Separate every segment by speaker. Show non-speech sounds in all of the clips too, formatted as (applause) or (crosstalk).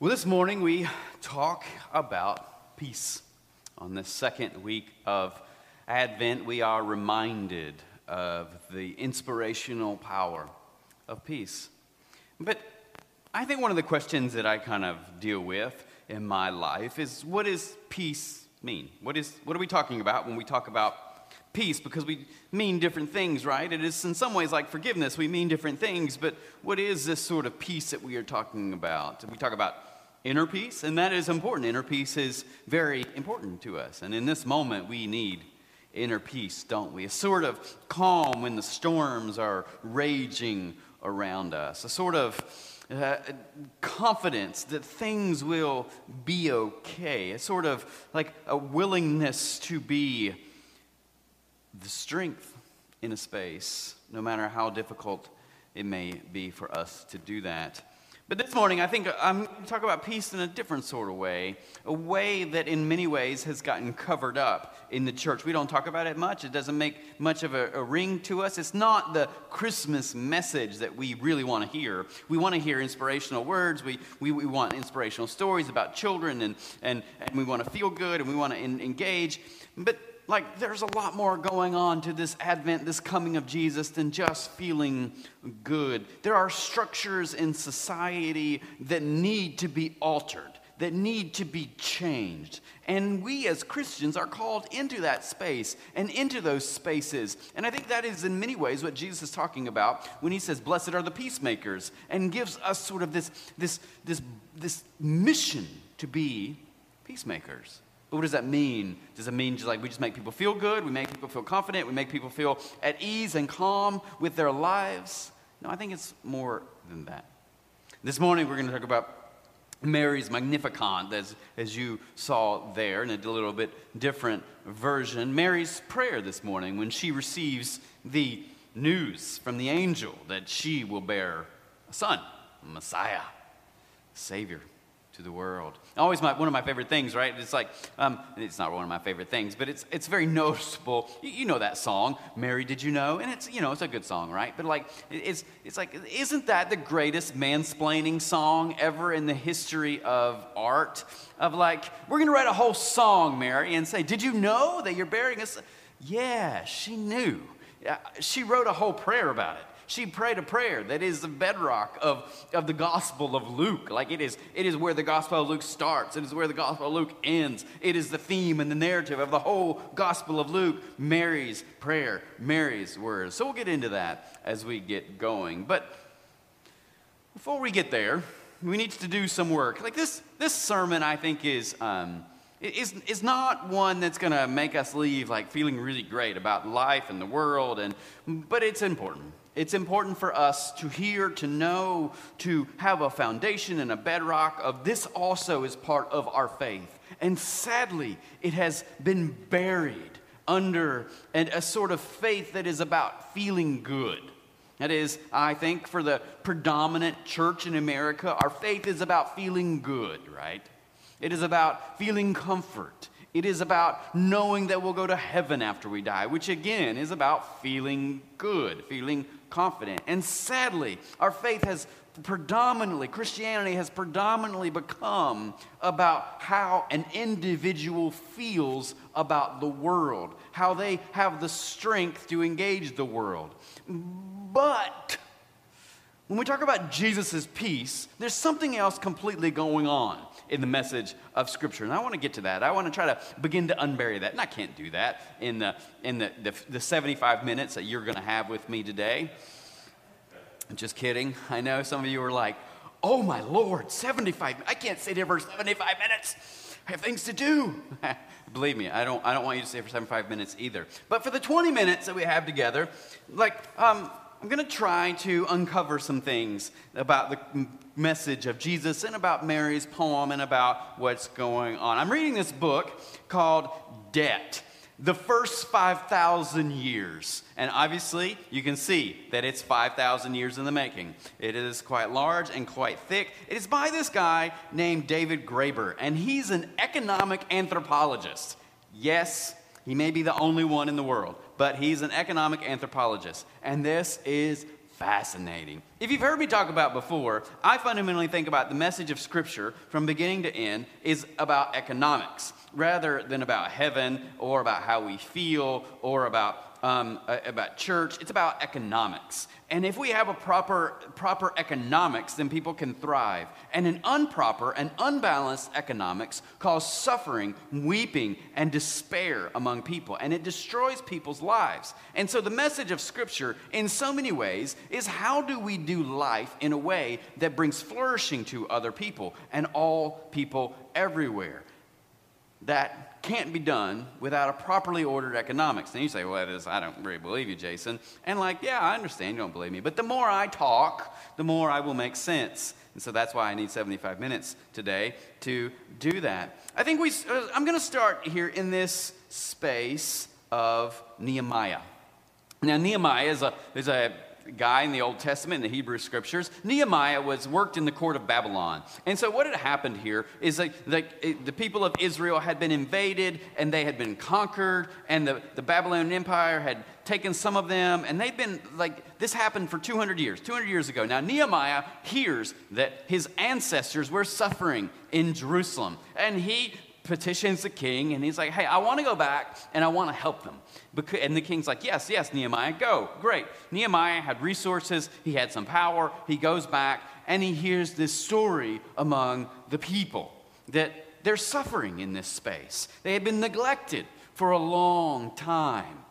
Speaker 1: Well, this morning we talk about peace. On the second week of Advent, we are reminded of the inspirational power of peace. But I think one of the questions that I kind of deal with in my life is what does peace mean? What, is, what are we talking about when we talk about peace because we mean different things, right? It is in some ways like forgiveness. We mean different things, but what is this sort of peace that we are talking about? We talk about inner peace, and that is important. Inner peace is very important to us. And in this moment, we need inner peace, don't we? A sort of calm when the storms are raging around us, a sort of uh, confidence that things will be okay, a sort of like a willingness to be the strength in a space, no matter how difficult it may be for us to do that. But this morning, I think I'm going to talk about peace in a different sort of way, a way that in many ways has gotten covered up in the church. We don't talk about it much, it doesn't make much of a, a ring to us. It's not the Christmas message that we really want to hear. We want to hear inspirational words, we, we, we want inspirational stories about children, and, and, and we want to feel good and we want to engage. But like there's a lot more going on to this advent this coming of jesus than just feeling good. There are structures in society that need to be altered that need to be changed. And we as christians are called into that space and into those spaces. And i think that is in many ways what jesus is talking about when he says blessed are the peacemakers and gives us sort of this this this this mission to be peacemakers but what does that mean? Does it mean just like we just make people feel good? We make people feel confident? We make people feel at ease and calm with their lives? No, I think it's more than that. This morning we're going to talk about Mary's Magnificat, as, as you saw there in a little bit different version. Mary's prayer this morning when she receives the news from the angel that she will bear a son, Messiah, Savior to the world. Always my, one of my favorite things, right? It's like, um, it's not one of my favorite things, but it's, it's very noticeable. You, you, know that song, Mary, Did You Know? And it's, you know, it's a good song, right? But like, it's, it's like, isn't that the greatest mansplaining song ever in the history of art? Of like, we're going to write a whole song, Mary, and say, Did you know that you're bearing us? Yeah, she knew. She wrote a whole prayer about it she prayed a prayer that is the bedrock of, of the Gospel of Luke. Like it is, it is where the Gospel of Luke starts, it is where the Gospel of Luke ends. It is the theme and the narrative of the whole Gospel of Luke Mary's prayer, Mary's words. So we'll get into that as we get going. But before we get there, we need to do some work. Like this, this sermon, I think, is. Um, is, is not one that's going to make us leave like feeling really great about life and the world and but it's important it's important for us to hear, to know, to have a foundation and a bedrock of this also is part of our faith. And sadly, it has been buried under and a sort of faith that is about feeling good. That is, I think, for the predominant church in America, our faith is about feeling good, right? It is about feeling comfort. It is about knowing that we'll go to heaven after we die, which again is about feeling good, feeling confident. And sadly, our faith has predominantly, Christianity has predominantly become about how an individual feels about the world, how they have the strength to engage the world. But when we talk about Jesus' peace, there's something else completely going on in the message of Scripture. And I want to get to that. I want to try to begin to unbury that. And I can't do that in the, in the, the, the 75 minutes that you're going to have with me today. Just kidding. I know some of you are like, oh my Lord, 75. I can't sit here for 75 minutes. I have things to do. (laughs) Believe me, I don't, I don't want you to stay for 75 minutes either. But for the 20 minutes that we have together, like, um, I'm going to try to uncover some things about the message of Jesus and about Mary's poem and about what's going on. I'm reading this book called Debt the first 5,000 years. And obviously, you can see that it's 5,000 years in the making. It is quite large and quite thick. It is by this guy named David Graeber, and he's an economic anthropologist. Yes, he may be the only one in the world, but he's an economic anthropologist. And this is fascinating. If you've heard me talk about before, I fundamentally think about the message of Scripture from beginning to end is about economics rather than about heaven or about how we feel or about um, about church. It's about economics. And if we have a proper, proper economics, then people can thrive. And an improper and unbalanced economics cause suffering, weeping, and despair among people. And it destroys people's lives. And so the message of Scripture, in so many ways, is how do we do life in a way that brings flourishing to other people and all people everywhere? That can't be done without a properly ordered economics. And you say, well, is, I don't really believe you, Jason. And like, yeah, I understand you don't believe me. But the more I talk, the more I will make sense. And so that's why I need 75 minutes today to do that. I think we, uh, I'm going to start here in this space of Nehemiah. Now, Nehemiah is a, is a guy in the Old Testament, in the Hebrew scriptures. Nehemiah was worked in the court of Babylon. And so what had happened here is that, that the people of Israel had been invaded and they had been conquered, and the, the Babylonian Empire had taken some of them, and they'd been like, this happened for 200 years, 200 years ago. Now, Nehemiah hears that his ancestors were suffering in Jerusalem, and he petitions the king and he's like, hey, I want to go back and I want to help them. And the king's like, yes, yes, Nehemiah, go. Great. Nehemiah had resources, he had some power. He goes back and he hears this story among the people that they're suffering in this space. They had been neglected for a long time.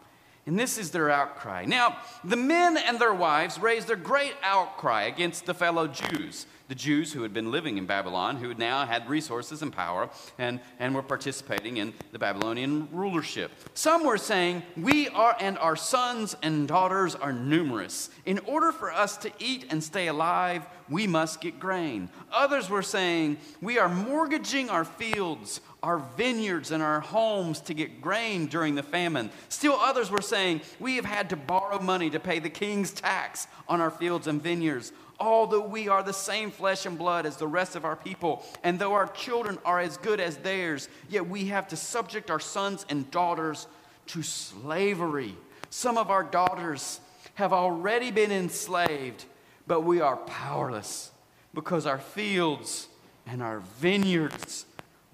Speaker 1: And this is their outcry. Now, the men and their wives raised their great outcry against the fellow Jews the Jews who had been living in Babylon, who now had resources and power and, and were participating in the Babylonian rulership. Some were saying, We are and our sons and daughters are numerous. In order for us to eat and stay alive, we must get grain. Others were saying, We are mortgaging our fields, our vineyards, and our homes to get grain during the famine. Still others were saying, We have had to borrow money to pay the king's tax on our fields and vineyards although we are the same flesh and blood as the rest of our people, and though our children are as good as theirs, yet we have to subject our sons and daughters to slavery. Some of our daughters have already been enslaved, but we are powerless because our fields and our vineyards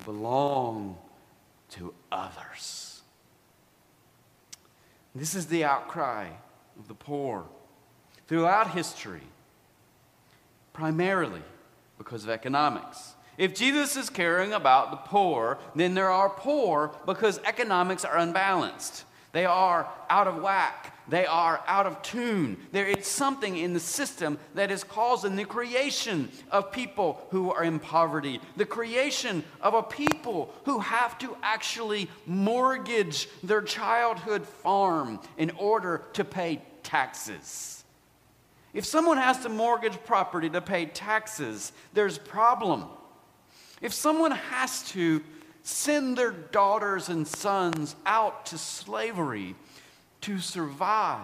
Speaker 1: belong to others. This is the outcry of the poor. Throughout history, primarily because of economics. If Jesus is caring about the poor, then there are poor because economics are unbalanced. They are out of whack. They are out of tune. There is something in the system that is causing the creation of people who are in poverty, the creation of a people who have to actually mortgage their childhood farm in order to pay taxes. If someone has to mortgage property to pay taxes, there's a problem. If someone has to send their daughters and sons out to slavery to survive,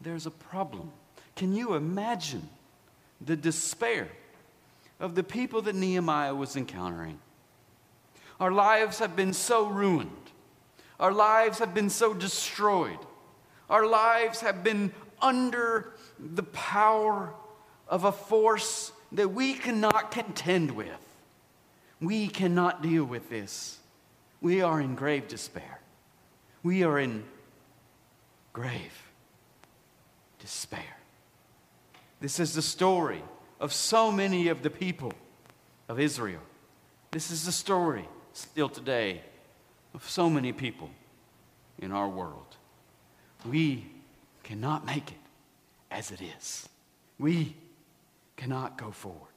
Speaker 1: there's a problem. Can you imagine the despair of the people that Nehemiah was encountering? Our lives have been so ruined. Our lives have been so destroyed. Our lives have been under the power of a force that we cannot contend with. We cannot deal with this. We are in grave despair. We are in grave despair. This is the story of so many of the people of Israel. This is the story still today of so many people in our world. We cannot make it as it is. We cannot go forward.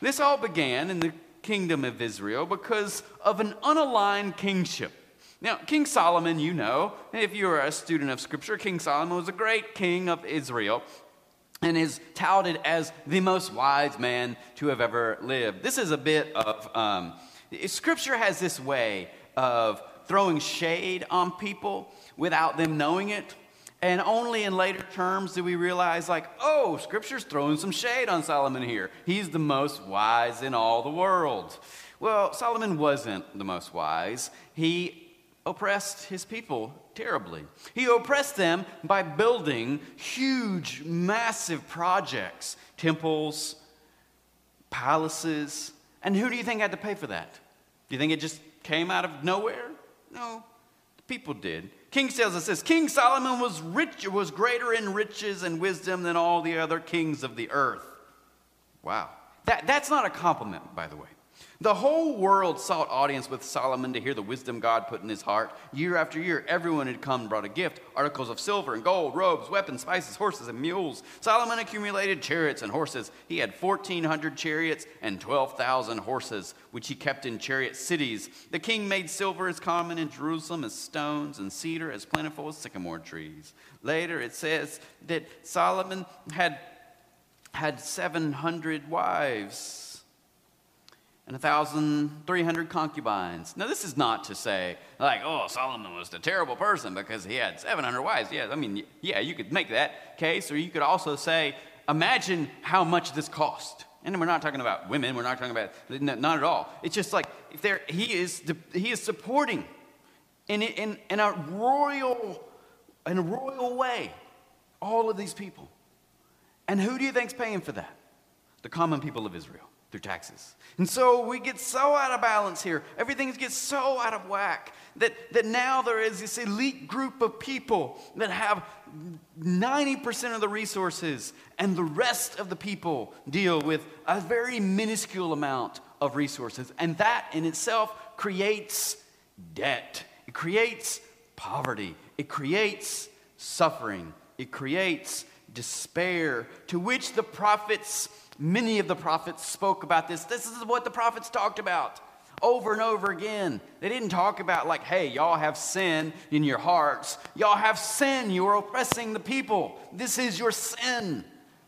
Speaker 1: This all began in the kingdom of Israel because of an unaligned kingship. Now, King Solomon, you know, if you're a student of Scripture, King Solomon was a great king of Israel and is touted as the most wise man to have ever lived. This is a bit of, um, Scripture has this way of throwing shade on people without them knowing it. And only in later terms do we realize, like, oh, Scripture's throwing some shade on Solomon here. He's the most wise in all the world. Well, Solomon wasn't the most wise. He oppressed his people terribly. He oppressed them by building huge, massive projects, temples, palaces. And who do you think had to pay for that? Do you think it just came out of nowhere? No, the people did. King tells us this King Solomon was rich, was greater in riches and wisdom than all the other kings of the earth. Wow. That, that's not a compliment, by the way. The whole world sought audience with Solomon to hear the wisdom God put in his heart. Year after year, everyone had come and brought a gift articles of silver and gold, robes, weapons, spices, horses, and mules. Solomon accumulated chariots and horses. He had 1,400 chariots and 12,000 horses, which he kept in chariot cities. The king made silver as common in Jerusalem as stones, and cedar as plentiful as sycamore trees. Later, it says that Solomon had, had 700 wives and 1,300 concubines. Now, this is not to say, like, oh, Solomon was a terrible person because he had 700 wives. Yeah, I mean, yeah, you could make that case, or you could also say, imagine how much this cost. And we're not talking about women, we're not talking about, not at all. It's just like, if there, he, is, he is supporting in, in, in a royal, in a royal way all of these people. And who do you think's paying for that? The common people of Israel through taxes. And so we get so out of balance here. Everything gets so out of whack that, that now there is this elite group of people that have 90% of the resources, and the rest of the people deal with a very minuscule amount of resources. And that in itself creates debt, it creates poverty, it creates suffering, it creates despair, to which the prophets Many of the prophets spoke about this. This is what the prophets talked about over and over again. They didn't talk about, like, hey, y'all have sin in your hearts. Y'all have sin. You are oppressing the people. This is your sin.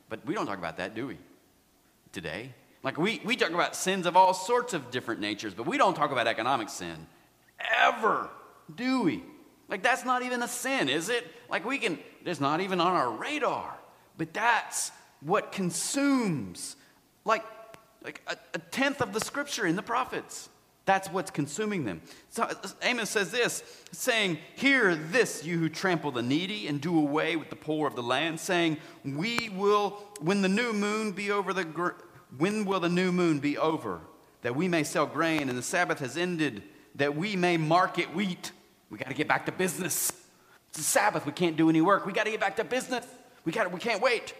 Speaker 1: But we don't talk about that, do we? Today. Like, we, we talk about sins of all sorts of different natures, but we don't talk about economic sin. Ever. Do we? Like, that's not even a sin, is it? Like, we can, it's not even on our radar. But that's what consumes like, like a, a tenth of the scripture in the prophets. That's what's consuming them. So Amos says this, saying, Hear this, you who trample the needy and do away with the poor of the land, saying, We will, when the new moon be over the, when will the new moon be over, that we may sell grain, and the Sabbath has ended, that we may market wheat. We got to get back to business. It's the Sabbath. We can't do any work. We got to get back to business. We, got we can't wait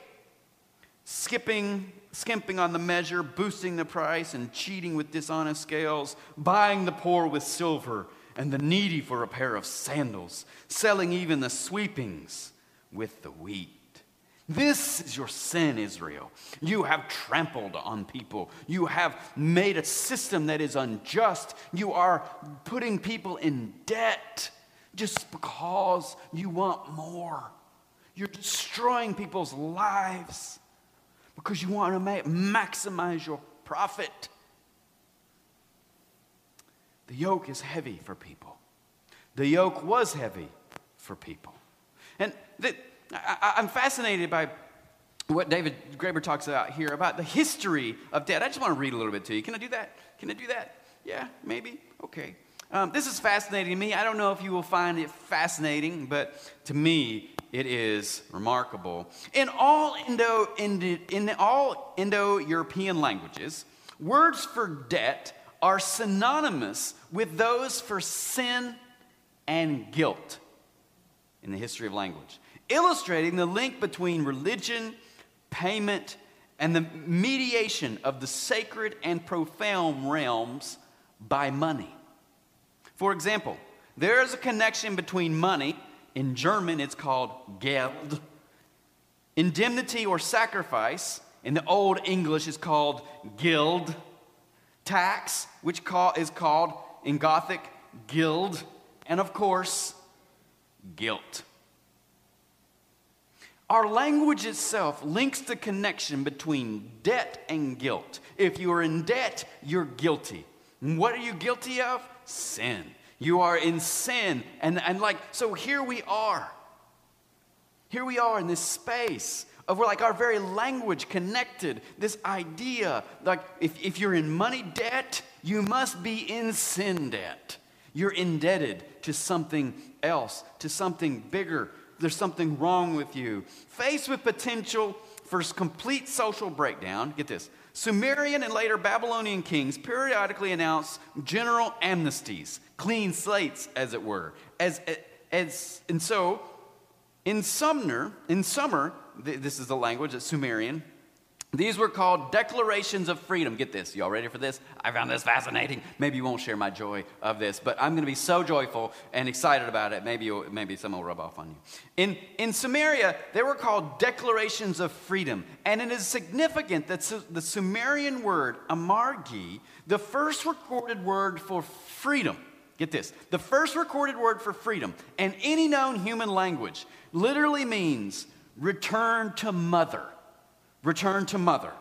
Speaker 1: skipping, skimping on the measure, boosting the price, and cheating with dishonest scales, buying the poor with silver and the needy for a pair of sandals, selling even the sweepings with the wheat. This is your sin, Israel. You have trampled on people. You have made a system that is unjust. You are putting people in debt just because you want more. You're destroying people's lives because you want to maximize your profit. The yoke is heavy for people. The yoke was heavy for people. And the, I, I'm fascinated by what David Graeber talks about here about the history of debt. I just want to read a little bit to you. Can I do that? Can I do that? Yeah, maybe? Okay. Um, this is fascinating to me. I don't know if you will find it fascinating, but to me, it is remarkable. In all Indo, in all Indo-European languages, words for debt are synonymous with those for sin and guilt in the history of language, illustrating the link between religion, payment, and the mediation of the sacred and profane realms by money. For example, there is a connection between money in German, it's called Geld. Indemnity or sacrifice in the Old English is called Gild. Tax, which is called in Gothic Guild. And of course, guilt. Our language itself links the connection between debt and guilt. If you are in debt, you're guilty. what are you guilty of? Sin. You are in sin. And, and like, so here we are. Here we are in this space of where like our very language connected, this idea, like if, if you're in money debt, you must be in sin debt. You're indebted to something else, to something bigger. There's something wrong with you. Faced with potential for complete social breakdown, get this Sumerian and later Babylonian kings periodically announced general amnesties, clean slates, as it were. As, as, and so, in Sumner, in Sumer, this is the language, it's Sumerian, these were called declarations of freedom. Get this. Y'all ready for this? I found this fascinating. Maybe you won't share my joy of this, but I'm going to be so joyful and excited about it. Maybe, maybe some will rub off on you. In, in Sumeria, they were called declarations of freedom. And it is significant that the Sumerian word, amargi, the first recorded word for freedom, get this, the first recorded word for freedom in any known human language literally means return to mother. Return to mother.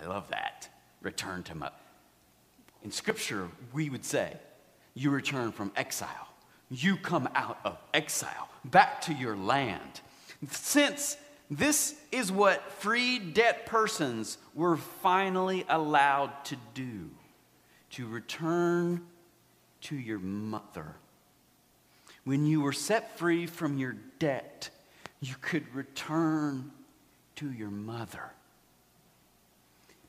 Speaker 1: I love that. Return to mother. In scripture, we would say, you return from exile. You come out of exile back to your land. Since this is what free debt persons were finally allowed to do to return to your mother. When you were set free from your debt, you could return to your mother.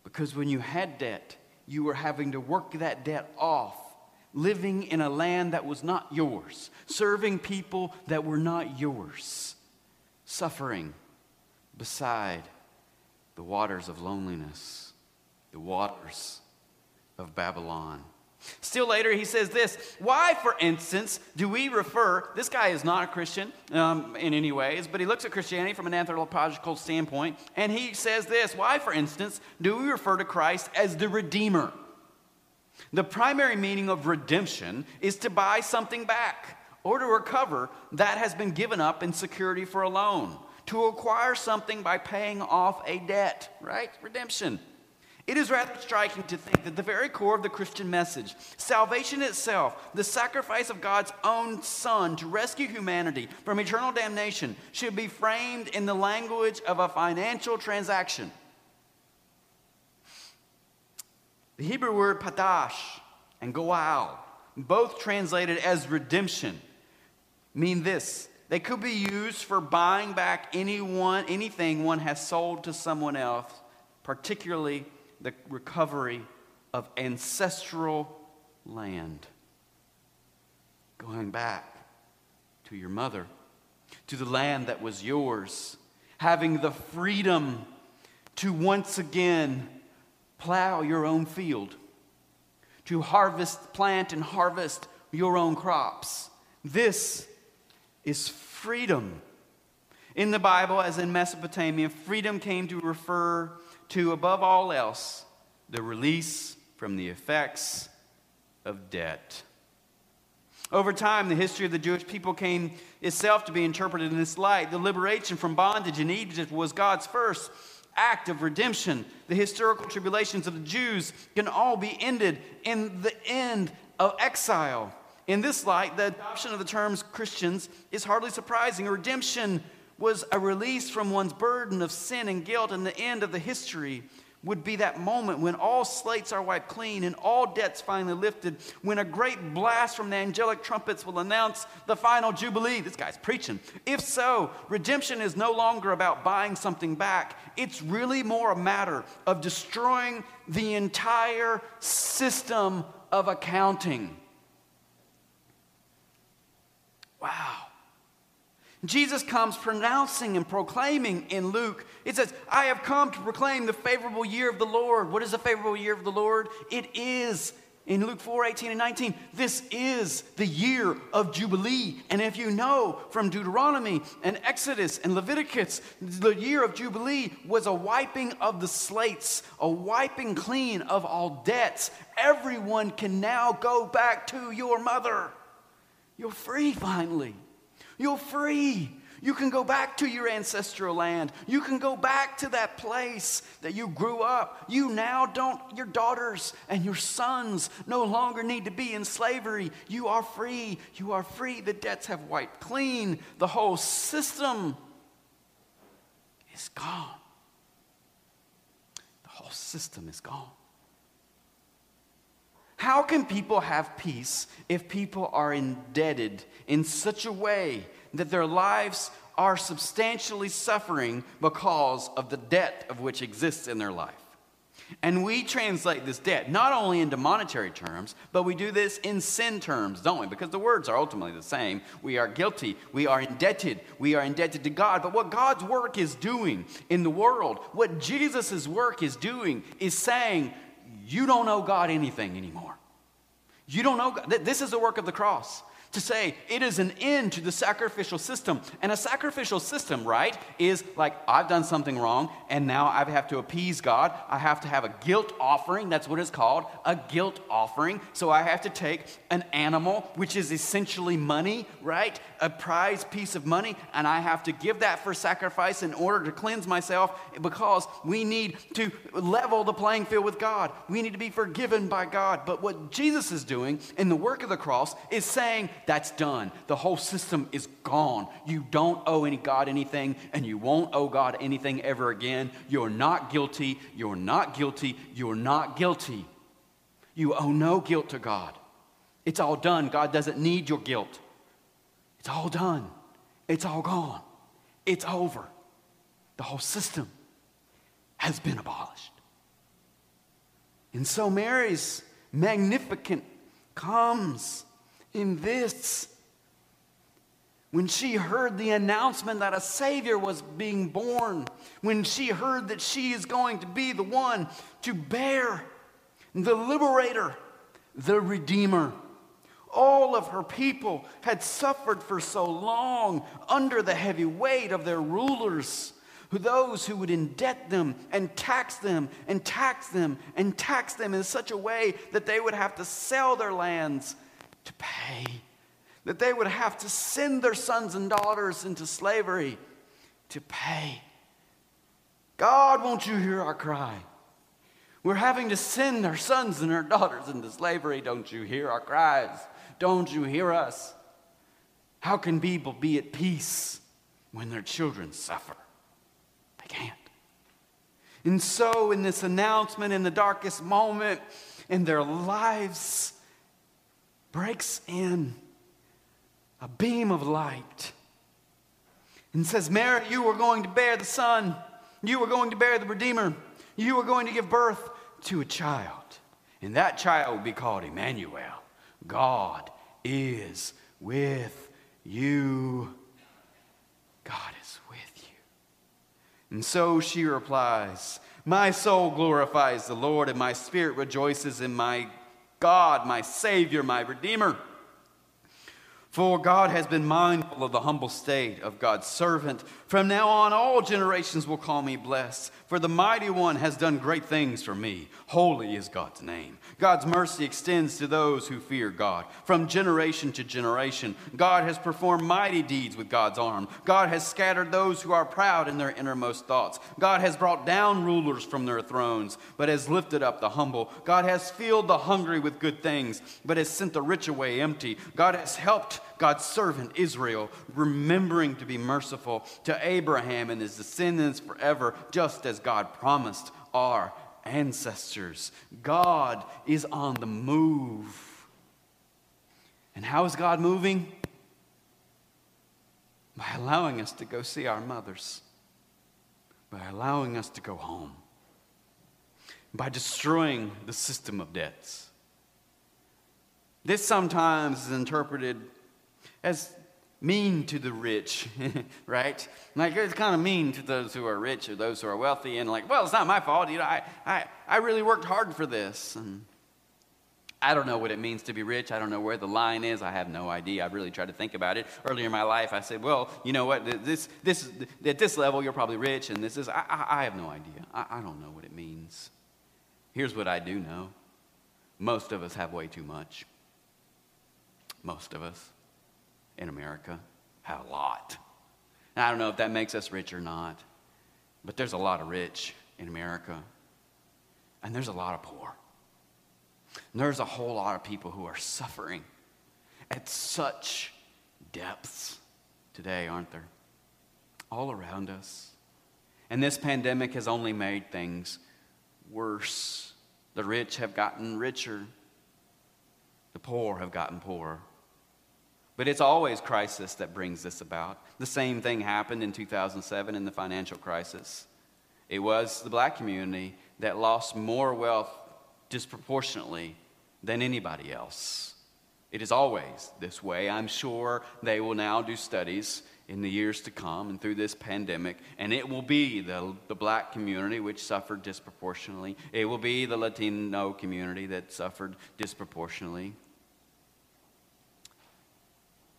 Speaker 1: Because when you had debt, you were having to work that debt off, living in a land that was not yours, serving people that were not yours, suffering beside the waters of loneliness, the waters of Babylon. Still later, he says this Why, for instance, do we refer, this guy is not a Christian um, in any ways, but he looks at Christianity from an anthropological standpoint, and he says this Why, for instance, do we refer to Christ as the Redeemer? The primary meaning of redemption is to buy something back or to recover that has been given up in security for a loan, to acquire something by paying off a debt, right? Redemption. It is rather striking to think that the very core of the Christian message, salvation itself, the sacrifice of God's own Son to rescue humanity from eternal damnation, should be framed in the language of a financial transaction. The Hebrew word padash and goal, both translated as redemption, mean this. They could be used for buying back anyone, anything one has sold to someone else, particularly the recovery of ancestral land. Going back to your mother, to the land that was yours, having the freedom to once again plow your own field, to harvest, plant, and harvest your own crops. This is freedom. In the Bible, as in Mesopotamia, freedom came to refer to, above all else, the release from the effects of debt. Over time, the history of the Jewish people came itself to be interpreted in this light. The liberation from bondage in Egypt was God's first act of redemption. The historical tribulations of the Jews can all be ended in the end of exile. In this light, the adoption of the terms Christians is hardly surprising. Redemption was a release from one's burden of sin and guilt, and the end of the history would be that moment when all slates are wiped clean and all debts finally lifted, when a great blast from the angelic trumpets will announce the final jubilee. This guy's preaching. If so, redemption is no longer about buying something back, it's really more a matter of destroying the entire system of accounting. Wow. Jesus comes pronouncing and proclaiming in Luke. It says, I have come to proclaim the favorable year of the Lord. What is the favorable year of the Lord? It is, in Luke 4 18 and 19, this is the year of Jubilee. And if you know from Deuteronomy and Exodus and Leviticus, the year of Jubilee was a wiping of the slates, a wiping clean of all debts. Everyone can now go back to your mother. You're free finally. You're free. You can go back to your ancestral land. You can go back to that place that you grew up. You now don't, your daughters and your sons no longer need to be in slavery. You are free. You are free. The debts have wiped clean. The whole system is gone. The whole system is gone. How can people have peace if people are indebted in such a way that their lives are substantially suffering because of the debt of which exists in their life? And we translate this debt not only into monetary terms, but we do this in sin terms, don't we? Because the words are ultimately the same. We are guilty. We are indebted. We are indebted to God. But what God's work is doing in the world, what Jesus' work is doing, is saying, you don't owe God anything anymore. You don't know God. This is the work of the cross to say it is an end to the sacrificial system. And a sacrificial system, right, is like I've done something wrong and now I have to appease God. I have to have a guilt offering. That's what it's called a guilt offering. So I have to take an animal, which is essentially money, right? A prize piece of money, and I have to give that for sacrifice in order to cleanse myself because we need to level the playing field with God. We need to be forgiven by God. But what Jesus is doing in the work of the cross is saying, that's done. The whole system is gone. You don't owe any God anything, and you won't owe God anything ever again. You're not guilty. You're not guilty. You're not guilty. You owe no guilt to God. It's all done. God doesn't need your guilt. It's all done. It's all gone. It's over. The whole system has been abolished. And so Mary's Magnificat comes in this. When she heard the announcement that a Savior was being born, when she heard that she is going to be the one to bear the liberator, the Redeemer. All of her people had suffered for so long under the heavy weight of their rulers, those who would indebt them and tax them and tax them and tax them in such a way that they would have to sell their lands to pay, that they would have to send their sons and daughters into slavery to pay. God, won't you hear our cry? We're having to send our sons and our daughters into slavery. Don't you hear our cries? Don't you hear us? How can people be at peace when their children suffer? They can't. And so, in this announcement, in the darkest moment in their lives, breaks in a beam of light and says, Mary, you are going to bear the Son. You are going to bear the Redeemer. You are going to give birth to a child. And that child will be called Emmanuel. God is with you. God is with you. And so she replies, My soul glorifies the Lord, and my spirit rejoices in my God, my Savior, my Redeemer. For God has been mindful of the humble state of God's servant. From now on, all generations will call me blessed, for the mighty one has done great things for me. Holy is God's name. God's mercy extends to those who fear God. From generation to generation, God has performed mighty deeds with God's arm. God has scattered those who are proud in their innermost thoughts. God has brought down rulers from their thrones, but has lifted up the humble. God has filled the hungry with good things, but has sent the rich away empty. God has helped God's servant Israel, remembering to be merciful to Abraham and his descendants forever, just as God promised our ancestors. God is on the move. And how is God moving? By allowing us to go see our mothers, by allowing us to go home, by destroying the system of debts. This sometimes is interpreted as mean to the rich, (laughs) right? Like it's kind of mean to those who are rich or those who are wealthy, and like, well, it's not my fault. You know, I, I, I really worked hard for this. And I don't know what it means to be rich. I don't know where the line is. I have no idea. I've really tried to think about it. Earlier in my life, I said, well, you know what? This, this, at this level, you're probably rich, and this is, I, I, I have no idea. I, I don't know what it means. Here's what I do know most of us have way too much. Most of us in America have a lot. I don't know if that makes us rich or not, but there's a lot of rich in America, and there's a lot of poor. And there's a whole lot of people who are suffering at such depths today, aren't there? All around us. And this pandemic has only made things worse. The rich have gotten richer, The poor have gotten poorer. But it's always crisis that brings this about. The same thing happened in 2007 in the financial crisis. It was the black community that lost more wealth disproportionately than anybody else. It is always this way. I'm sure they will now do studies in the years to come and through this pandemic, and it will be the, the black community which suffered disproportionately. It will be the Latino community that suffered disproportionately.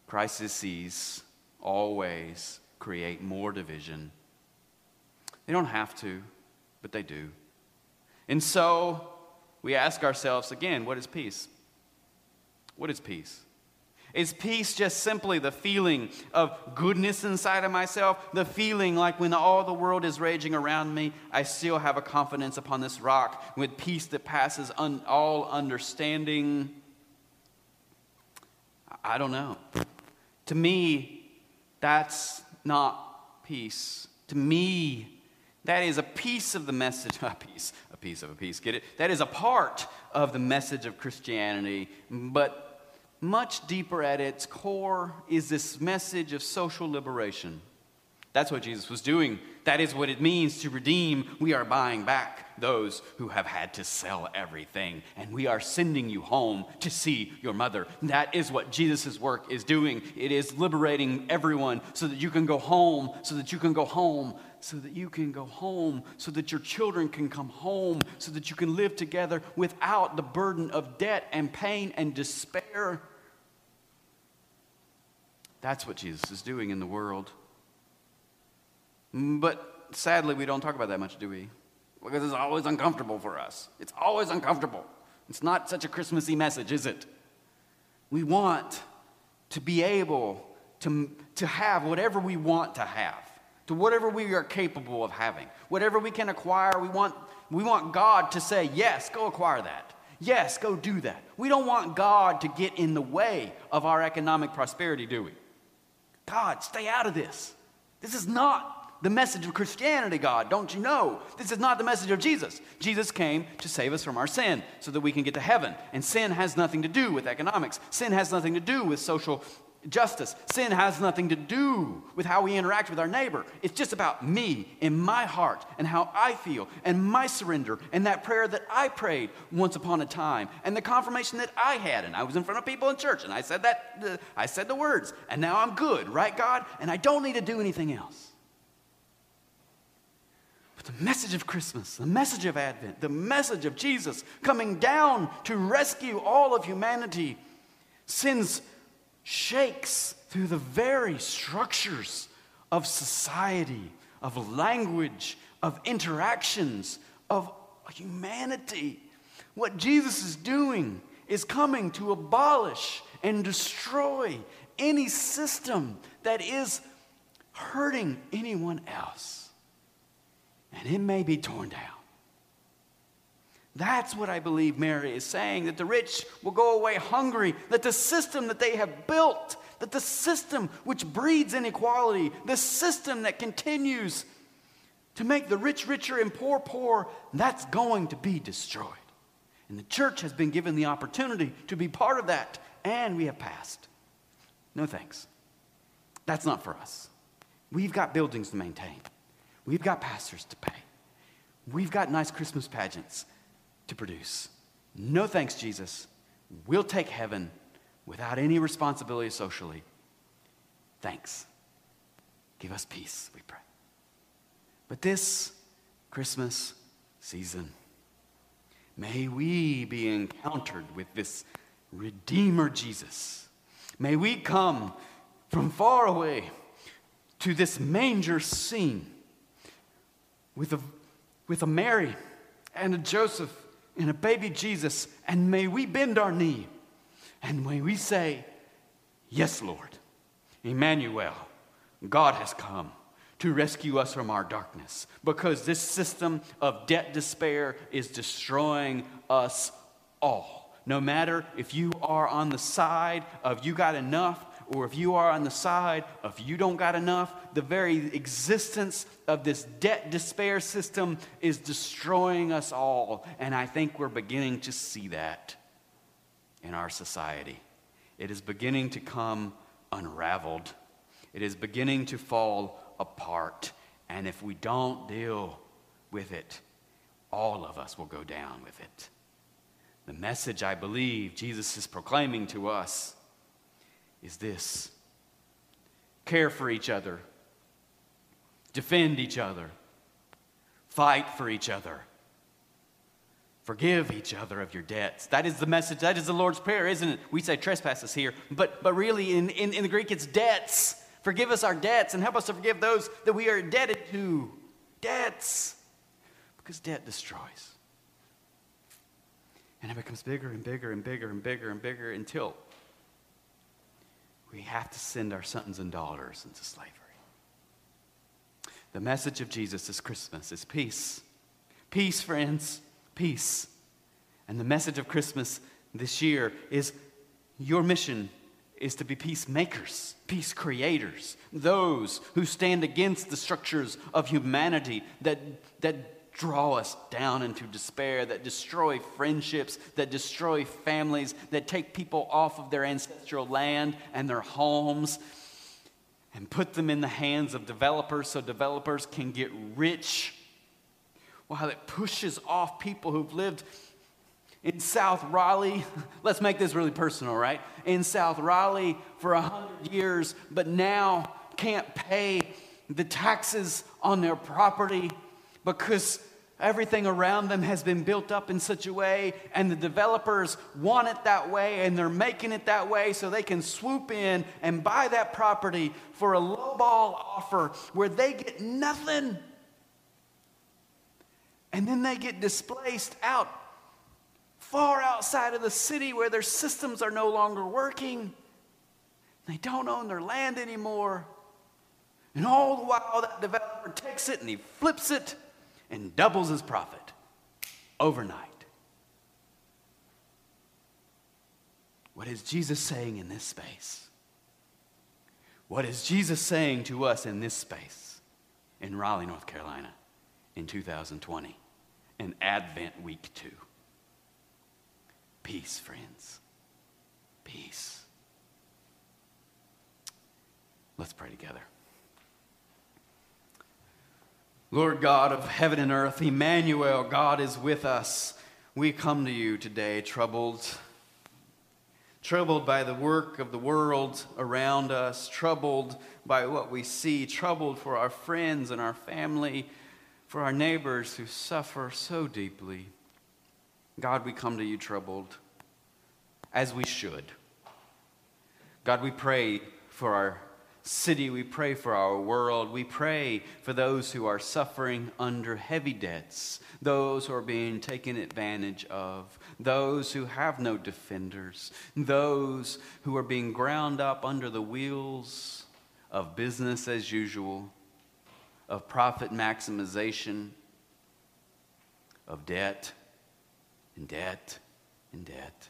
Speaker 1: Crises always create more division. They don't have to, but they do. And so we ask ourselves again what is peace? What is peace? Is peace just simply the feeling of goodness inside of myself? The feeling like when all the world is raging around me, I still have a confidence upon this rock with peace that passes un- all understanding? I don't know. To me, that's not peace. To me, that is a piece of the message, (laughs) a piece, a piece of a piece, get it? That is a part of the message of Christianity, but much deeper at its core is this message of social liberation. That's what Jesus was doing. That is what it means to redeem. We are buying back those who have had to sell everything, and we are sending you home to see your mother. That is what Jesus' work is doing. It is liberating everyone so that you can go home, so that you can go home, so that you can go home, so that your children can come home, so that you can live together without the burden of debt and pain and despair. That's what Jesus is doing in the world. But sadly, we don't talk about that much, do we? Because it's always uncomfortable for us. It's always uncomfortable. It's not such a Christmassy message, is it? We want to be able to, to have whatever we want to have to whatever we are capable of having. Whatever we can acquire, we want, we want God to say, Yes, go acquire that. Yes, go do that. We don't want God to get in the way of our economic prosperity, do we? God, stay out of this. This is not the message of Christianity, God. Don't you know? This is not the message of Jesus. Jesus came to save us from our sin so that we can get to heaven. And sin has nothing to do with economics, sin has nothing to do with social justice. Sin has nothing to do with how we interact with our neighbor. It's just about me and my heart and how I feel and my surrender and that prayer that I prayed once upon a time and the confirmation that I had. And I was in front of people in church and I said that, uh, I said the words, and now I'm good, right, God? And I don't need to do anything else. The message of Christmas, the message of Advent, the message of Jesus coming down to rescue all of humanity sends shakes through the very structures of society, of language, of interactions, of humanity. What Jesus is doing is coming to abolish and destroy any system that is hurting anyone else. And it may be torn down. That's what I believe Mary is saying that the rich will go away hungry, that the system that they have built, that the system which breeds inequality, the system that continues to make the rich richer and poor poor, that's going to be destroyed. And the church has been given the opportunity to be part of that, and we have passed. No thanks. That's not for us. We've got buildings to maintain, we've got pastors to pay, we've got nice Christmas pageants to produce. No thanks, Jesus. We'll take heaven without any responsibility socially. Thanks. Give us peace, we pray. But this Christmas season, may we be encountered with this Redeemer Jesus. May we come from far away to this manger scene with a, with a Mary and a Joseph and a baby Jesus, and may we bend our knee and may we say, Yes, Lord, Emmanuel, God has come to rescue us from our darkness because this system of debt despair is destroying us all. No matter if you are on the side of you got enough or if you are on the side of you don't got enough, the very existence of this debt despair system is destroying us all. And I think we're beginning to see that. in our society. It is beginning to come unraveled, it is beginning to fall apart. And if we don't deal with it, all of us will go down with it. The message I believe Jesus is proclaiming to us is this care for each other, defend each other, fight for each other. Forgive each other of your debts. That is the message. That is the Lord's Prayer, isn't it? We say trespasses here, but, but really in, in, in the Greek it's debts. Forgive us our debts and help us to forgive those that we are indebted to. Debts. Because debt destroys. And it becomes bigger and bigger and bigger and bigger and bigger until we have to send our sons and daughters into slavery. The message of Jesus this Christmas is peace. Peace, friends, peace. And the message of Christmas this year is your mission is to be peacemakers, peace creators, those who stand against the structures of humanity that, that draw us down into despair, that destroy friendships, that destroy families, that take people off of their ancestral land and their homes and put them in the hands of developers so developers can get rich while it pushes off people who've lived in South Raleigh, (laughs) let's make this really personal, right? In South Raleigh for a hundred years, but now can't pay the taxes on their property because everything around them has been built up in such a way, and the developers want it that way, and they're making it that way so they can swoop in and buy that property for a lowball offer where they get nothing. And then they get displaced out far outside of the city where their systems are no longer working. They don't own their land anymore. And all the while, that developer takes it and he flips it and doubles his profit overnight. What is Jesus saying in this space? What is Jesus saying to us in this space in Raleigh, North Carolina in 2020, in Advent week two? Peace, friends. Peace. Let's pray together. Lord God of heaven and earth, Emmanuel, God is with us. We come to you today troubled, troubled by the work of the world around us, troubled by what we see, troubled for our friends and our family, for our neighbors who suffer so deeply. God, we come to you troubled, as we should. God, we pray for our city. We pray for our world. We pray for those who are suffering under heavy debts, those who are being taken advantage of, those who have no defenders, those who are being ground up under the wheels of business as usual, of profit maximization, of debt and debt, and debt.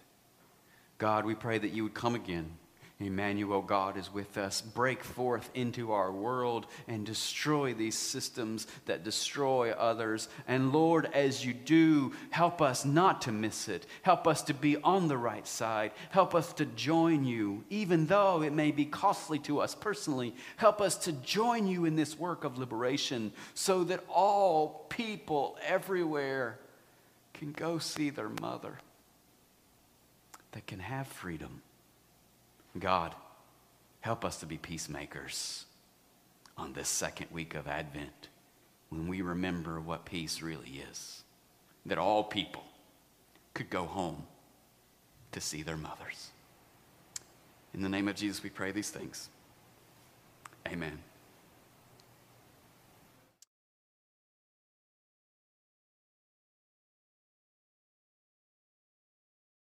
Speaker 1: God, we pray that you would come again. Emmanuel, God is with us. Break forth into our world and destroy these systems that destroy others. And Lord, as you do, help us not to miss it. Help us to be on the right side. Help us to join you, even though it may be costly to us personally. Help us to join you in this work of liberation so that all people everywhere can go see their mother, that can have freedom. God, help us to be peacemakers on this second week of Advent when we remember what peace really is. That all people could go home to see their mothers. In the name of Jesus, we pray these things. Amen.